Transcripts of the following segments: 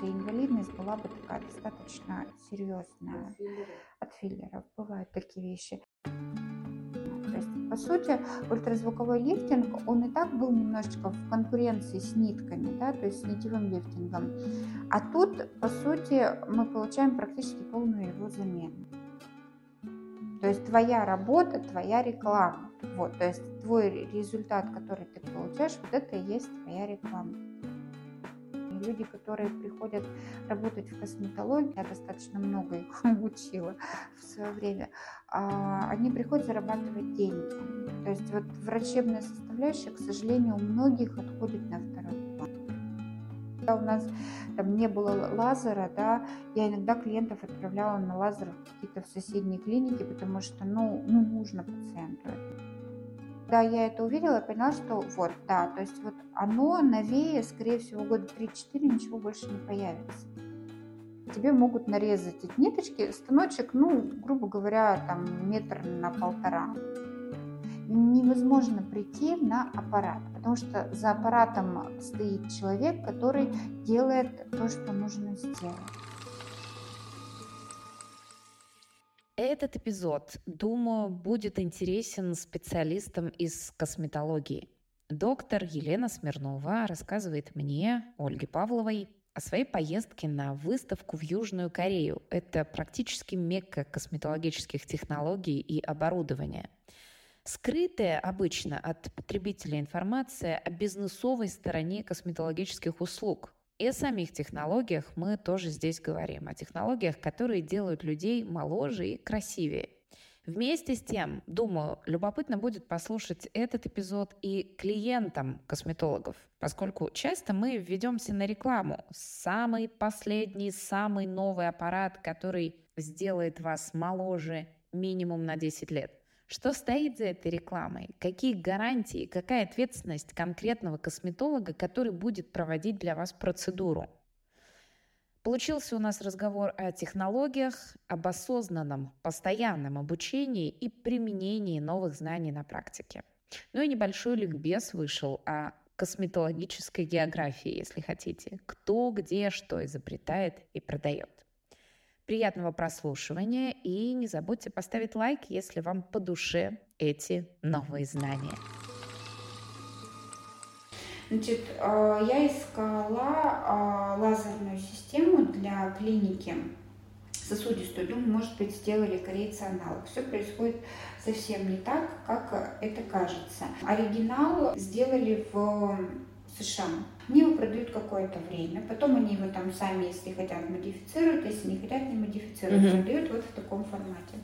что инвалидность была бы такая достаточно серьезная. От филлеров бывают такие вещи. То есть, по сути, ультразвуковой лифтинг, он и так был немножечко в конкуренции с нитками, да, то есть с нитевым лифтингом. А тут, по сути, мы получаем практически полную его замену. То есть твоя работа, твоя реклама. Вот, то есть твой результат, который ты получаешь, вот это и есть твоя реклама. Люди, которые приходят работать в косметологии, я достаточно много их учила в свое время, а, они приходят зарабатывать деньги. То есть вот врачебная составляющая, к сожалению, у многих отходит на второй когда у нас там не было лазера, да, я иногда клиентов отправляла на лазер в какие-то в соседние клиники, потому что, ну, ну нужно пациенту Когда я это увидела, я поняла, что вот, да, то есть вот оно новее, скорее всего, года 3-4 ничего больше не появится. Тебе могут нарезать эти ниточки, станочек, ну, грубо говоря, там метр на полтора невозможно прийти на аппарат, потому что за аппаратом стоит человек, который делает то, что нужно сделать. Этот эпизод, думаю, будет интересен специалистам из косметологии. Доктор Елена Смирнова рассказывает мне, Ольге Павловой, о своей поездке на выставку в Южную Корею. Это практически мекка косметологических технологий и оборудования – Скрытая обычно от потребителя информация о бизнесовой стороне косметологических услуг. И о самих технологиях мы тоже здесь говорим. О технологиях, которые делают людей моложе и красивее. Вместе с тем, думаю, любопытно будет послушать этот эпизод и клиентам косметологов, поскольку часто мы ведемся на рекламу. Самый последний, самый новый аппарат, который сделает вас моложе минимум на 10 лет. Что стоит за этой рекламой? Какие гарантии, какая ответственность конкретного косметолога, который будет проводить для вас процедуру? Получился у нас разговор о технологиях, об осознанном, постоянном обучении и применении новых знаний на практике. Ну и небольшой ликбез вышел о косметологической географии, если хотите. Кто, где, что изобретает и продает. Приятного прослушивания и не забудьте поставить лайк, если вам по душе эти новые знания. Значит, э, я искала э, лазерную систему для клиники сосудистую. Думаю, может быть, сделали корейцы аналог. Все происходит совсем не так, как это кажется. Оригинал сделали в США. Они его продают какое-то время, потом они его там сами, если хотят, модифицируют, если не хотят, не модифицируют, uh-huh. продают вот в таком формате.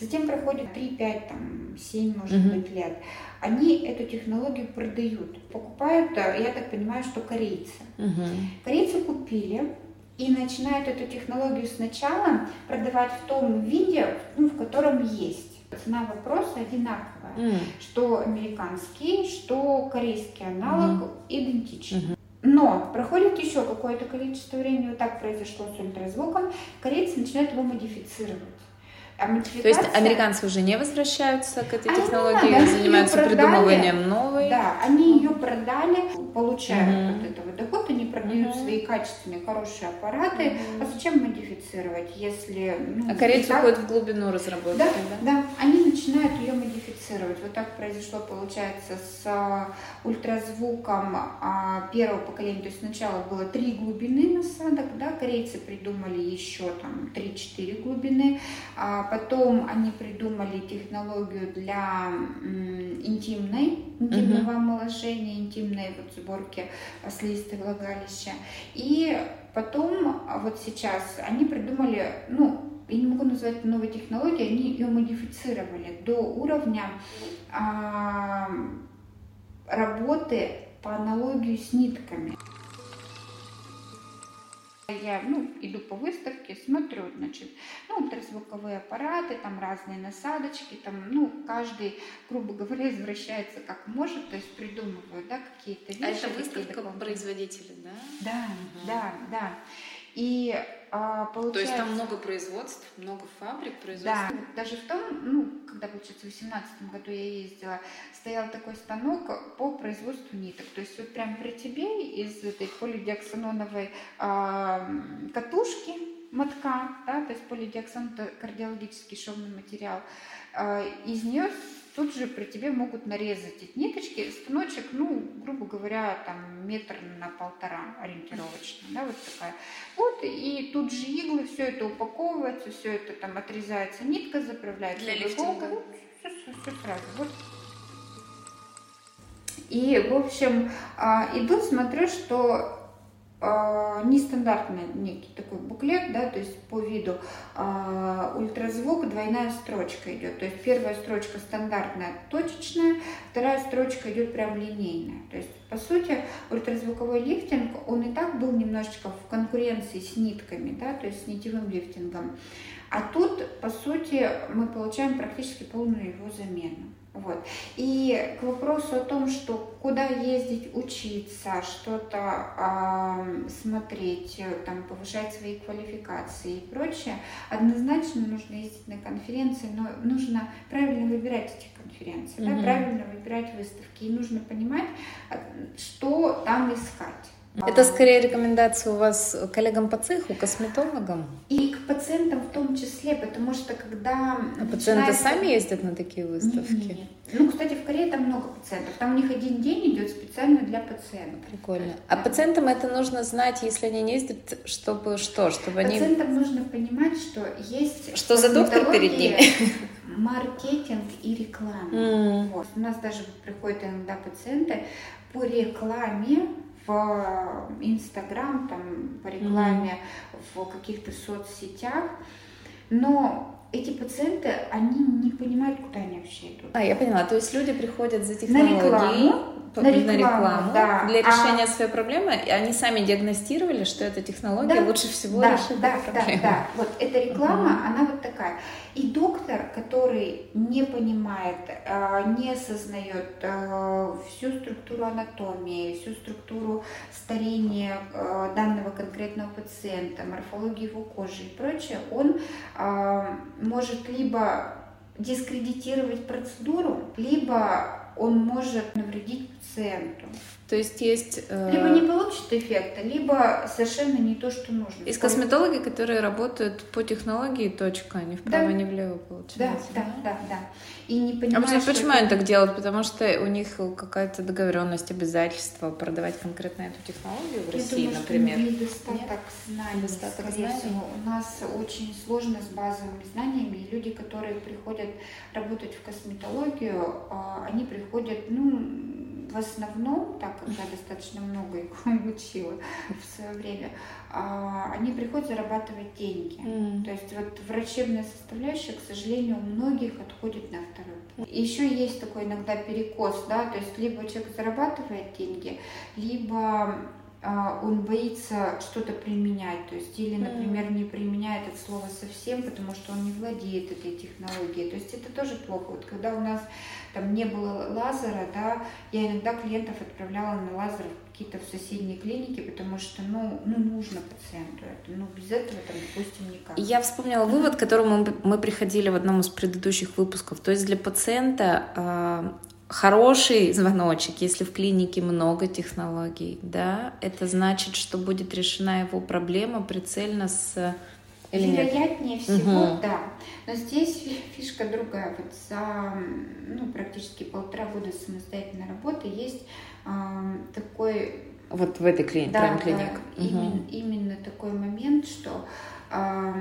Затем проходит 3-5, там, 7, может uh-huh. быть, лет. Они эту технологию продают, покупают, э, я так понимаю, что корейцы. Uh-huh. Корейцы купили, и начинают эту технологию сначала продавать в том виде, ну, в котором есть. Цена вопроса одинаковая, mm. что американский, что корейский аналог mm. идентичны. Mm-hmm. Но проходит еще какое-то количество времени, вот так произошло с ультразвуком, корейцы начинают его модифицировать. А То есть американцы уже не возвращаются к этой технологии, они занимаются продали, придумыванием новой. Да, они ее продали, получают mm-hmm. вот этого доход, они продают mm-hmm. свои качественные, хорошие аппараты. Mm-hmm. А зачем модифицировать, если... Ну, а корейцы так... уходят в глубину разработки, да, да? Да, они начинают ее модифицировать. Вот так произошло, получается, с а, ультразвуком а, первого поколения. То есть сначала было три глубины насадок, да, корейцы придумали еще там 3-4 глубины, а потом они придумали технологию для интимной, интимного uh-huh. омоложения, интимной вот сборки слизистой влагалища. И потом, вот сейчас, они придумали, ну, я не могу назвать это новой технологией, они ее модифицировали до уровня а, работы по аналогии с нитками. Я ну, иду по выставке, смотрю, значит, ну, ультразвуковые аппараты, там разные насадочки, там, ну, каждый, грубо говоря, извращается как может, то есть придумывают, да, какие-то вещи. А это выставка производителей, да? Да, угу. да, да. И а, получается... То есть там много производств, много фабрик производств? Да, даже в том, ну, когда, получается, в 2018 году я ездила, стоял такой станок по производству ниток. То есть вот прям при тебе из этой полидиоксаноновой а, катушки мотка, да, то есть полидиоксан – это кардиологический шовный материал, а, из нее тут же при тебе могут нарезать эти ниточки. Станочек, ну, грубо говоря, там метр на полтора ориентировочно, да, вот такая. Вот, и тут же иглы, все это упаковывается, все это там отрезается, нитка заправляется Для лифтинга. Вот, все, все, все сразу. Вот. И, в общем, а, иду, смотрю, что а, нестандартный некий такой буклет, да, то есть по виду а, ультразвук двойная строчка идет, то есть первая строчка стандартная, точечная, вторая строчка идет прям линейная, то есть по сути ультразвуковой лифтинг, он и так был немножечко в конкуренции с нитками, да, то есть с нитевым лифтингом, а тут по сути мы получаем практически полную его замену. Вот. И к вопросу о том, что куда ездить учиться, что-то э, смотреть, там, повышать свои квалификации и прочее, однозначно нужно ездить на конференции, но нужно правильно выбирать эти конференции, mm-hmm. да, правильно выбирать выставки, и нужно понимать, что там искать. Это скорее рекомендация у вас коллегам по цеху, косметологам? И к пациентам в том числе, потому что когда... А пациенты сами ездят на такие выставки? Нет, нет. Ну, кстати, в Корее там много пациентов. Там у них один день идет специально для пациентов. Прикольно. А да. пациентам это нужно знать, если они не ездят, чтобы что? Чтобы они... Пациентам нужно понимать, что есть... Что за доктор перед ними? маркетинг и реклама. Mm. Вот. У нас даже приходят иногда пациенты по рекламе в Инстаграм, там, по рекламе, mm-hmm. в каких-то соцсетях. Но эти пациенты, они не понимают, куда они вообще идут. А, я поняла. То есть люди приходят за технологией, на рекламу, на рекламу, да. для решения а... своей проблемы, и они сами диагностировали, что эта технология да, лучше всего да, решит да, эту проблему. Да, да, вот эта реклама, uh-huh. она вот такая. И доктор, который не понимает, а, не осознает а, всю структуру анатомии, всю структуру старения а, данного конкретного пациента, морфологию его кожи и прочее, он может либо дискредитировать процедуру, либо он может навредить пациенту. То есть есть... Э... Либо не получит эффекта, либо совершенно не то, что нужно. Есть косметологи, которые работают по технологии, точка, ни вправо, да. ни влево, получается. Да, да, да, да. И не понимаю, а почему, почему это... они так делают? Потому что у них какая-то договоренность, обязательство продавать конкретно эту технологию в России, Я думаю, например. Что недостаток знаний. Недостаток знаний. Всего. У нас очень сложно с базовыми знаниями. И люди, которые приходят работать в косметологию, а, они приходят, ну, в основном, так как я достаточно много их учила в свое время, а, они приходят зарабатывать деньги. Mm. То есть вот врачебная составляющая, к сожалению, у многих отходит на второй план. Еще есть такой иногда перекос, да, то есть либо человек зарабатывает деньги, либо он боится что-то применять, то есть или, например, не применяет это слово совсем, потому что он не владеет этой технологией. То есть это тоже плохо. Вот когда у нас там не было лазера, да, я иногда клиентов отправляла на лазер в какие-то в соседние клиники, потому что, ну, ну нужно пациенту это, ну, без этого там, допустим, никак. Я вспомнила вывод, к которому мы приходили в одном из предыдущих выпусков. То есть для пациента а, хороший звоночек, если в клинике много технологий, да, это значит, что будет решена его проблема прицельно с или Вероятнее нет? всего, угу. да. Но здесь фишка другая. Вот за ну, практически полтора года самостоятельной работы есть э, такой... Вот в этой клинике, да, клиник. Да, угу. именно, именно такой момент, что э,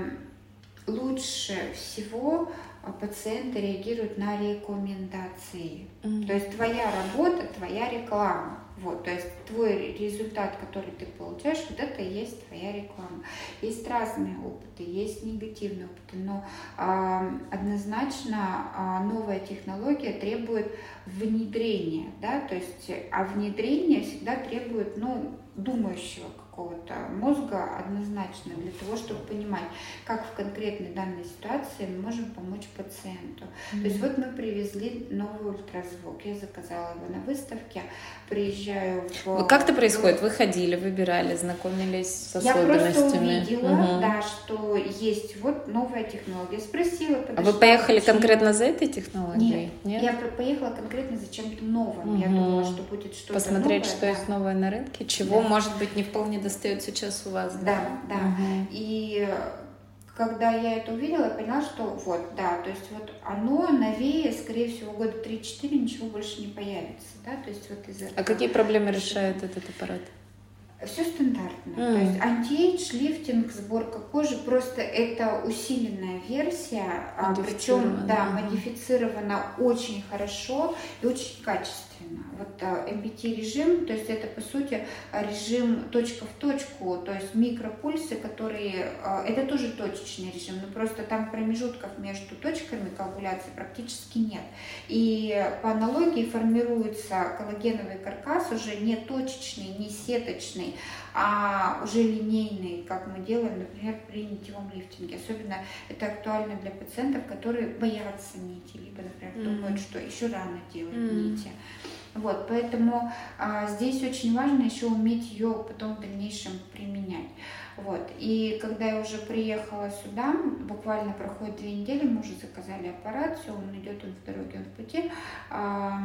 лучше всего пациенты реагируют на рекомендации. Mm-hmm. То есть твоя работа, твоя реклама. Вот, то есть твой результат, который ты получаешь, вот это и есть твоя реклама. Есть разные опыты, есть негативные опыты, но э, однозначно э, новая технология требует внедрения, да, то есть, а внедрение всегда требует, ну, думающего какого-то мозга однозначно для того, чтобы понимать, как в конкретной данной ситуации мы можем помочь пациенту. Mm-hmm. То есть вот мы привезли новый ультразвук, я заказала его на выставке, приезжаю в... Как это происходит? Вы ходили, выбирали, знакомились с особенностями? Я просто увидела, угу. да, что есть вот новая технология. Спросила, подошла, А вы поехали почему... конкретно за этой технологией? Нет, Нет? я поехала конкретно за чем-то новым. Угу. Я думала, что будет что-то Посмотреть, новое, что да. есть новое на рынке, чего, да. может быть, не вполне достает сейчас у вас. Да, да. да. Угу. И когда я это увидела, я поняла, что вот, да, то есть вот оно новее, скорее всего, года 3-4 ничего больше не появится, да, то есть вот из этого. А какие проблемы решает этот аппарат? Все стандартно. Mm. То есть антиэйдж, лифтинг, сборка кожи, просто это усиленная версия, а, причем да, модифицирована очень хорошо и очень качественно качественно. Вот MBT режим, то есть это по сути режим точка в точку, то есть микропульсы, которые, а, это тоже точечный режим, но просто там промежутков между точками коагуляции практически нет. И по аналогии формируется коллагеновый каркас уже не точечный, не сеточный, а уже линейный, как мы делаем, например, при нитевом лифтинге. Особенно это актуально для пациентов, которые боятся нити, либо, например, mm-hmm. думают, что еще рано делать mm-hmm. нити. Вот, поэтому а, здесь очень важно еще уметь ее потом в дальнейшем применять. Вот. И когда я уже приехала сюда, буквально проходит две недели, мы уже заказали аппарат, все, он идет, он в дороге, он в пути. А,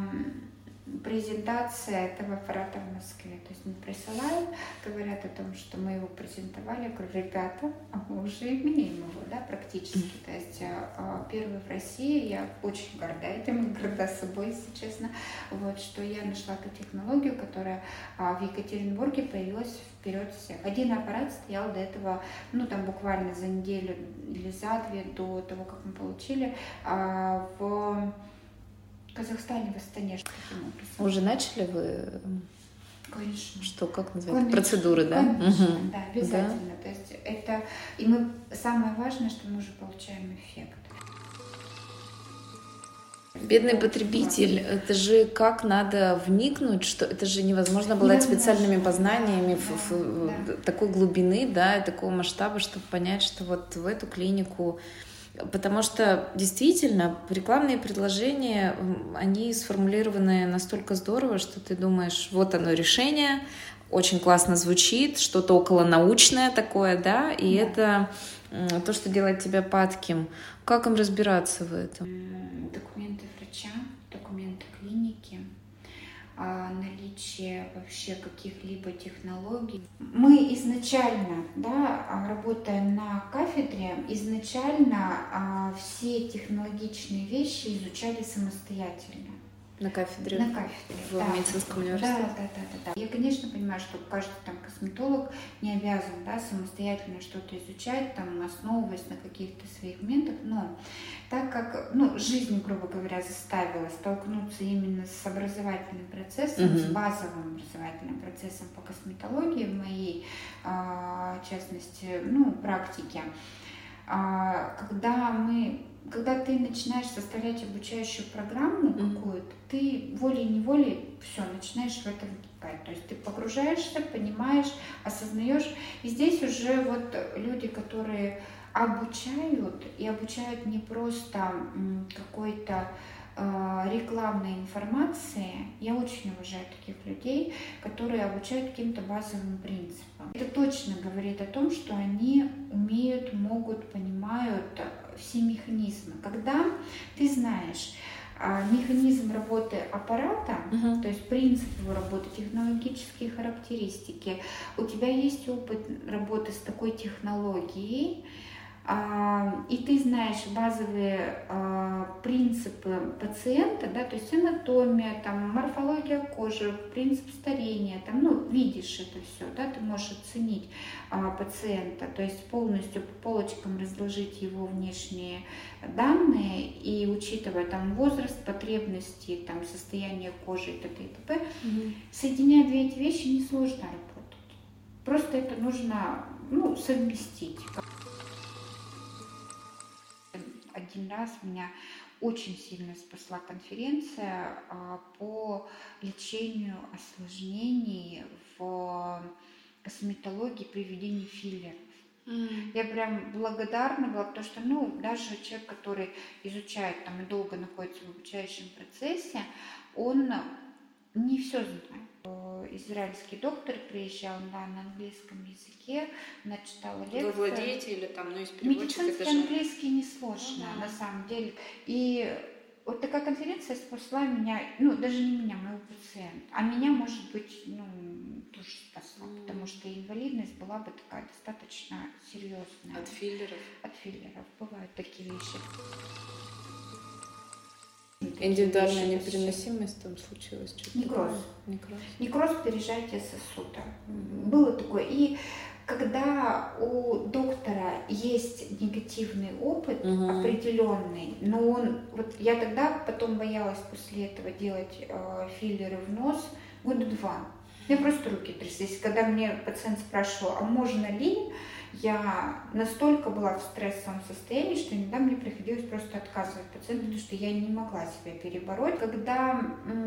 презентация этого аппарата в Москве. То есть мне присылают, говорят о том, что мы его презентовали. Я говорю, ребята, а мы уже имеем его, да, практически. То есть а, а, первый в России, я очень горда этим, горда собой, если честно, вот, что я нашла ту технологию, которая а, в Екатеринбурге появилась вперед всех. Один аппарат стоял до этого, ну, там буквально за неделю или за две до того, как мы получили, в Казахстане, в Астане. Уже начали вы? Конечно. Что, как называется? Конечно. Процедуры, да? Конечно, угу. да, обязательно. Да? То есть это, и мы, самое важное, что мы уже получаем эффект. Бедный потребитель, это же как надо вникнуть, что это же невозможно обладать специальными познаниями да, в, в, да. такой глубины, да, такого масштаба, чтобы понять, что вот в эту клинику Потому что действительно рекламные предложения, они сформулированы настолько здорово, что ты думаешь, вот оно решение, очень классно звучит, что-то около научное такое, да, и да. это то, что делает тебя падким. Как им разбираться в этом? Документы врача, документы клиники, наличие вообще каких-либо технологий. Мы изначально, да, а, работая на кафедре, изначально а, все технологичные вещи изучали самостоятельно. На кафедре? На кафедре, В да. медицинском университете? Да, да, да, да, да. Я, конечно, понимаю, что каждый там косметолог не обязан да, самостоятельно что-то изучать, там, основываясь на каких-то своих моментах, но так как ну, жизнь, грубо говоря, заставила столкнуться именно с образовательным процессом, угу. с базовым образовательным процессом по косметологии в моей, а, частности, ну, практике, а, когда мы когда ты начинаешь составлять обучающую программу какую-то, ты волей-неволей все начинаешь в это вникать. То есть ты погружаешься, понимаешь, осознаешь. И здесь уже вот люди, которые обучают, и обучают не просто какой-то э, рекламной информации. Я очень уважаю таких людей, которые обучают каким-то базовым принципам. Это точно говорит о том, что они умеют, могут, понимают все механизмы. Когда ты знаешь а, механизм работы аппарата, uh-huh. то есть принцип его работы, технологические характеристики, у тебя есть опыт работы с такой технологией, и ты знаешь базовые а, принципы пациента, да, то есть анатомия, там, морфология кожи, принцип старения, там, ну, видишь это все, да, ты можешь оценить а, пациента, то есть полностью по полочкам разложить его внешние данные и учитывая там возраст, потребности, там, состояние кожи и т.д. и т.п. Угу. Соединяя две эти вещи, несложно работать. Просто это нужно ну, совместить один раз меня очень сильно спасла конференция а, по лечению осложнений в косметологии при введении филлеров. Я прям благодарна была, потому что, ну, даже человек, который изучает там и долго находится в обучающем процессе, он не все знает. Израильский доктор приезжал да, на английском языке, она читала лекции. Вы владеете или там, ну, из? Медицинский же... английский несложно, uh-huh. на самом деле. И вот такая конференция спасла меня, ну, даже не меня, моего пациента, а меня, может быть, ну, тоже спасла, mm. потому что инвалидность была бы такая достаточно серьезная. От филлеров? От филлеров. Бывают такие вещи. Индивидуальная непереносимость там случилась? Некроз. Некроз. Некроз пережатия сосуда. Было такое. И когда у доктора есть негативный опыт угу. определенный, но он, вот я тогда потом боялась после этого делать э, филлеры в нос года два. У меня просто руки тряслись. Когда мне пациент спрашивал, а можно ли, я настолько была в стрессовом состоянии, что иногда мне приходилось просто отказывать пациенту, потому что я не могла себя перебороть. Когда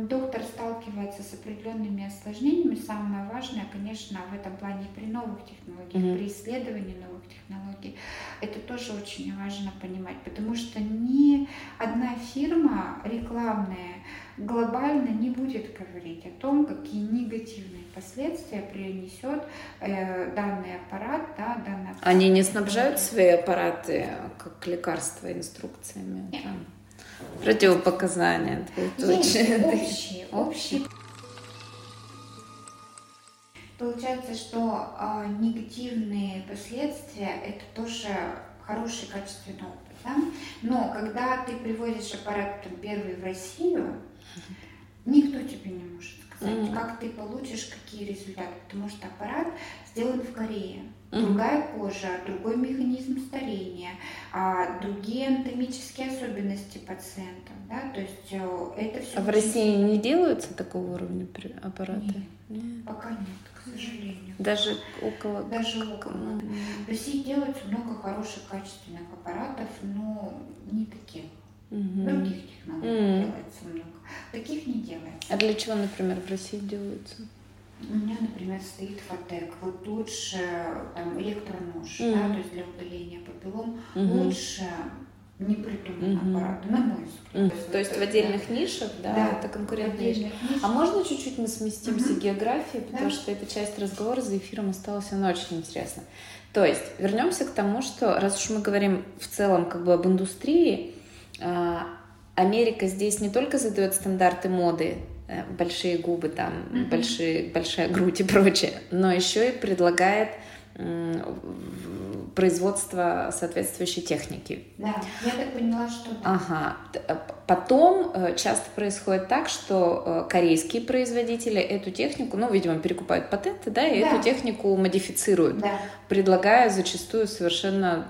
доктор сталкивается с определенными осложнениями, самое важное, конечно, в этом плане при новых технологиях, mm-hmm. при исследовании новых технологий, это тоже очень важно понимать, потому что ни одна фирма рекламная глобально не будет говорить о том, какие негативные последствия принесет э, данный аппарат, да, данный аппарат. Они не снабжают свои аппараты как лекарства инструкциями? Нет. Там, противопоказания двоеточие. общие, общие. Получается, что э, негативные последствия это тоже хороший качественный опыт. Да? Но когда ты привозишь аппарат там, первый в Россию, никто тебе не может сказать, mm-hmm. как ты получишь какие результаты, потому что аппарат сделан в Корее. Mm-hmm. Другая кожа, другой механизм старения, а другие анатомические особенности пациента. Да? То есть э, это все. А в России не делаются такого уровня аппараты? Нет, нет. пока нет, к сожалению. Даже около. Даже около. Mm-hmm. В России делается много хороших, качественных аппаратов, но не таких. Других технологий mm-hmm. делается много. Таких не делается. А для чего, например, в России делаются? У меня, например, стоит фотек. Вот лучше там, электронож, mm-hmm. да, то есть для удаления папиллом, mm-hmm. лучше не придуман mm-hmm. аппарат, на мой взгляд. Mm-hmm. То есть, в отдельных да. нишах, да, да это конкурентная вещь. А можно чуть-чуть мы сместимся mm-hmm. географии, потому да. что эта часть разговора за эфиром осталась, она очень интересна. То есть вернемся к тому, что раз уж мы говорим в целом как бы об индустрии, Америка здесь не только задает стандарты моды, э, большие губы, там, mm-hmm. большие, большая грудь и прочее, но еще и предлагает производства соответствующей техники. Да, я так поняла, что да. Ага. Э, потом э, часто происходит так, что э, корейские производители эту технику, ну, видимо, перекупают патенты, да, и да. эту технику модифицируют, да. предлагая зачастую совершенно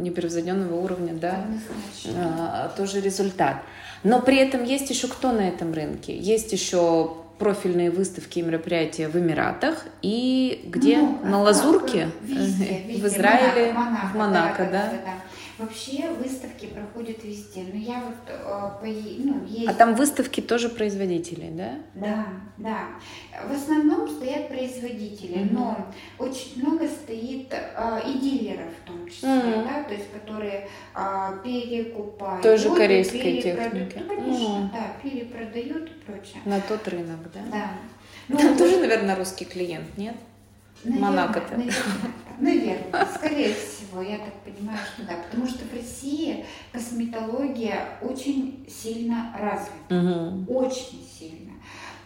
непревзойденного уровня, да, Однозначно. тоже результат. Но при этом есть еще кто на этом рынке? Есть еще профильные выставки и мероприятия в Эмиратах и где? Ну, на Лазурке? Везде, везде. В Израиле, Монако, в Монако, да? да? да, да. Вообще выставки проходят везде. Но я вот э, по, ну, есть... А там выставки тоже производителей, да? Да, да. В основном стоят производители, mm-hmm. но очень много стоит э, и дилеров в том числе, mm-hmm. да, то есть которые э, перекупают. Тоже корейской техники. Ну, конечно, mm-hmm. да, перепродают и прочее. На тот рынок, да? Да. Ну, там тоже, наверное, русский клиент, нет? Монако-то. Наверное, наверное, скорее всего, я так понимаю, что да, потому что в России косметология очень сильно развита, угу. очень сильно.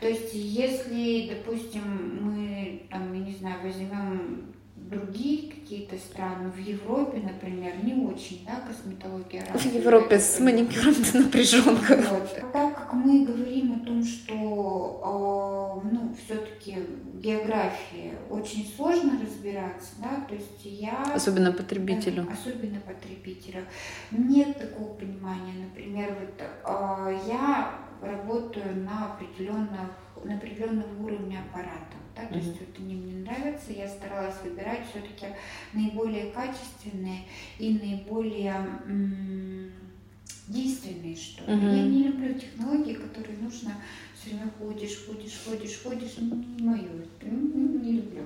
То есть, если, допустим, мы, там, я не знаю, возьмем другие какие-то страны, в Европе, например, не очень, да, косметология развита. В Европе с маникюром-то напряженка. Вот. Так как мы говорим о том, что, э, ну, все-таки географии очень сложно разбираться, да, то есть я... Особенно потребителю. Да, особенно потребителю. Нет такого понимания, например, вот э, я работаю на определенных на определенного уровня аппарата. Да? То mm-hmm. есть вот они мне нравятся, я старалась выбирать все-таки наиболее качественные и наиболее м- действенные что ли. Я не люблю технологии, которые нужно все время ходишь, ходишь, ходишь, ходишь, ну, не мое, не люблю.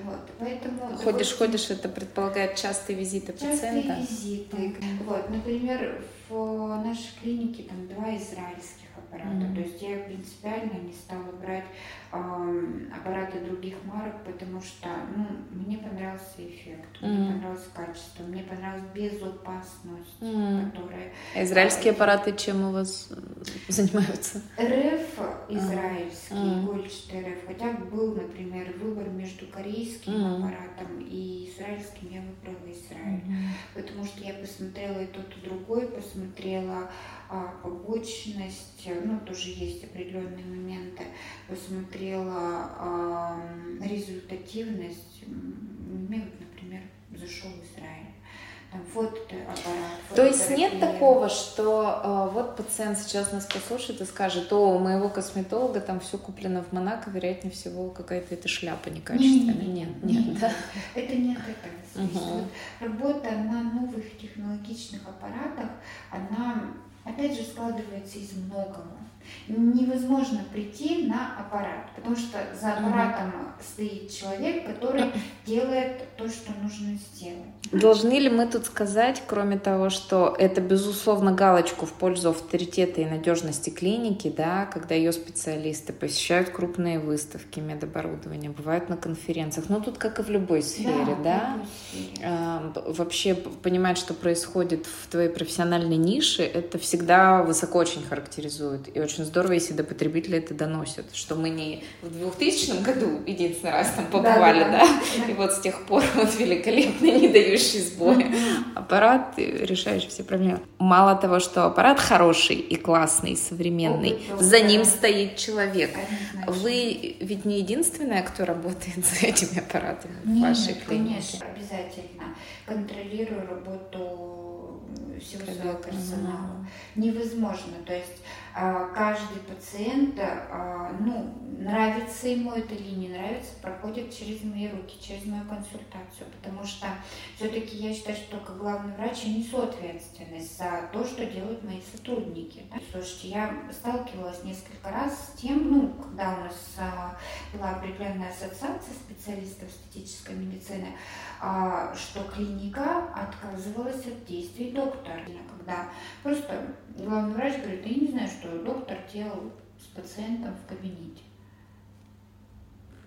Вот, поэтому... Ходишь, ходишь, это предполагает частые визиты частые пациента? Частые визиты. Вот, например, в нашей клинике там два израильских аппарата. Mm-hmm. То есть я принципиально не стала брать э, аппараты других марок, потому что ну, мне понравился эффект, mm-hmm. мне понравилось качество, мне понравилась безопасность, mm-hmm. которая... А израильские а, аппараты чем у вас э, занимаются? РФ израильский, mm-hmm. гольчатый РФ. Хотя был, например, выбор между корейским mm-hmm. аппаратом и израильским, я выбрала Израиль. Mm-hmm. Потому что я посмотрела и тот, и другой, посмотрела а, побочность, ну, тоже есть определенные моменты, посмотрела результативность, мне вот, например, зашел Израиль. Там, вот аппарат. То есть нет такого, что э, вот пациент сейчас нас послушает и скажет, о, у моего косметолога там все куплено в Монако, вероятнее всего какая-то эта шляпа некачественная. Нет, нет, нет, нет, да? это не от этого. Угу. Работа на новых технологичных аппаратах, она опять же складывается из многого невозможно прийти на аппарат, потому что за аппаратом угу. стоит человек, который делает то, что нужно сделать. Должны ли мы тут сказать, кроме того, что это безусловно галочку в пользу авторитета и надежности клиники, да, когда ее специалисты посещают крупные выставки медоборудования, бывают на конференциях, но тут как и в любой сфере, да, да? Э, вообще понимать, что происходит в твоей профессиональной нише, это всегда высоко очень характеризует и очень здорово, если до потребителя это доносят, что мы не в 2000 году единственный раз там побывали, да, да, да, и вот с тех пор вот великолепный, не дающий сбоя аппарат, решающий все проблемы. Мало того, что аппарат хороший и классный, и современный, за ним стоит человек. Вы ведь не единственная, кто работает за этими аппаратами в вашей клинике? конечно, обязательно. Контролирую работу всего своего персонала. Невозможно. То есть каждый пациент, а, ну, нравится ему это или не нравится, проходит через мои руки, через мою консультацию, потому что все-таки я считаю, что только главный врач я несу ответственность за то, что делают мои сотрудники. Да? Слушайте, я сталкивалась несколько раз с тем, ну, когда у нас а, была определенная ассоциация специалистов эстетической медицины, что клиника отказывалась от действий доктора, когда просто главный врач говорит, я не знаю, что доктор делал с пациентом в кабинете.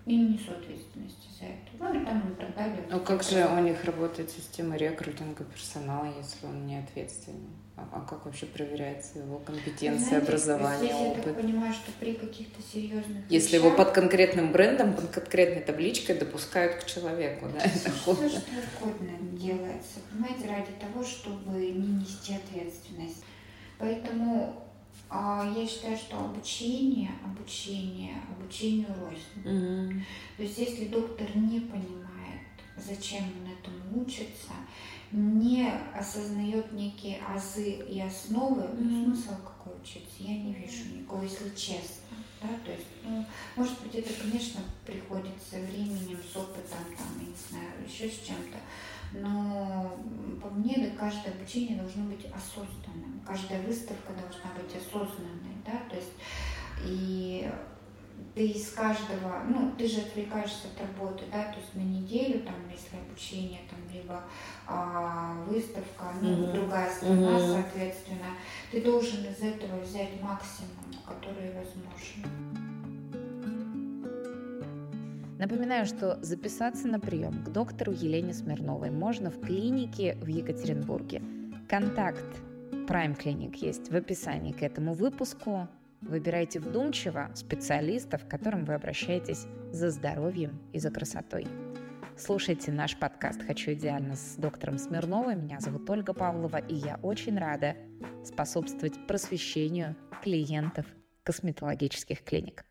И не несу ответственности за это. Ну и там и так далее. Ну как же у них работает система рекрутинга персонала, если он не ответственный? А, а как вообще проверяется его компетенция, Знаете, образование, здесь опыт? Я так понимаю, что при каких-то серьезных Если вещах... его под конкретным брендом, под конкретной табличкой допускают к человеку, да? Все, все что угодно делается, понимаете, ради того, чтобы не нести ответственность. Поэтому я считаю, что обучение, обучение, обучению рознь. Mm-hmm. То есть если доктор не понимает, зачем он этому учится, не осознает некие азы и основы, mm-hmm. смысл какой учиться, я не вижу никакого, если честно. Да? То есть, ну, может быть, это, конечно, приходит со временем, с опытом, там, я не знаю, еще с чем-то. Но по мне, да, каждое обучение должно быть осознанным, каждая выставка должна быть осознанной, да, то есть и ты из каждого, ну, ты же отвлекаешься от работы, да, то есть на неделю, там, если обучение, там, либо а, выставка, ну, mm-hmm. другая страна, mm-hmm. соответственно, ты должен из этого взять максимум, который возможен. Напоминаю, что записаться на прием к доктору Елене Смирновой можно в клинике в Екатеринбурге. Контакт Prime Clinic есть в описании к этому выпуску. Выбирайте вдумчиво специалистов, к которым вы обращаетесь за здоровьем и за красотой. Слушайте наш подкаст «Хочу идеально» с доктором Смирновой. Меня зовут Ольга Павлова, и я очень рада способствовать просвещению клиентов косметологических клиник.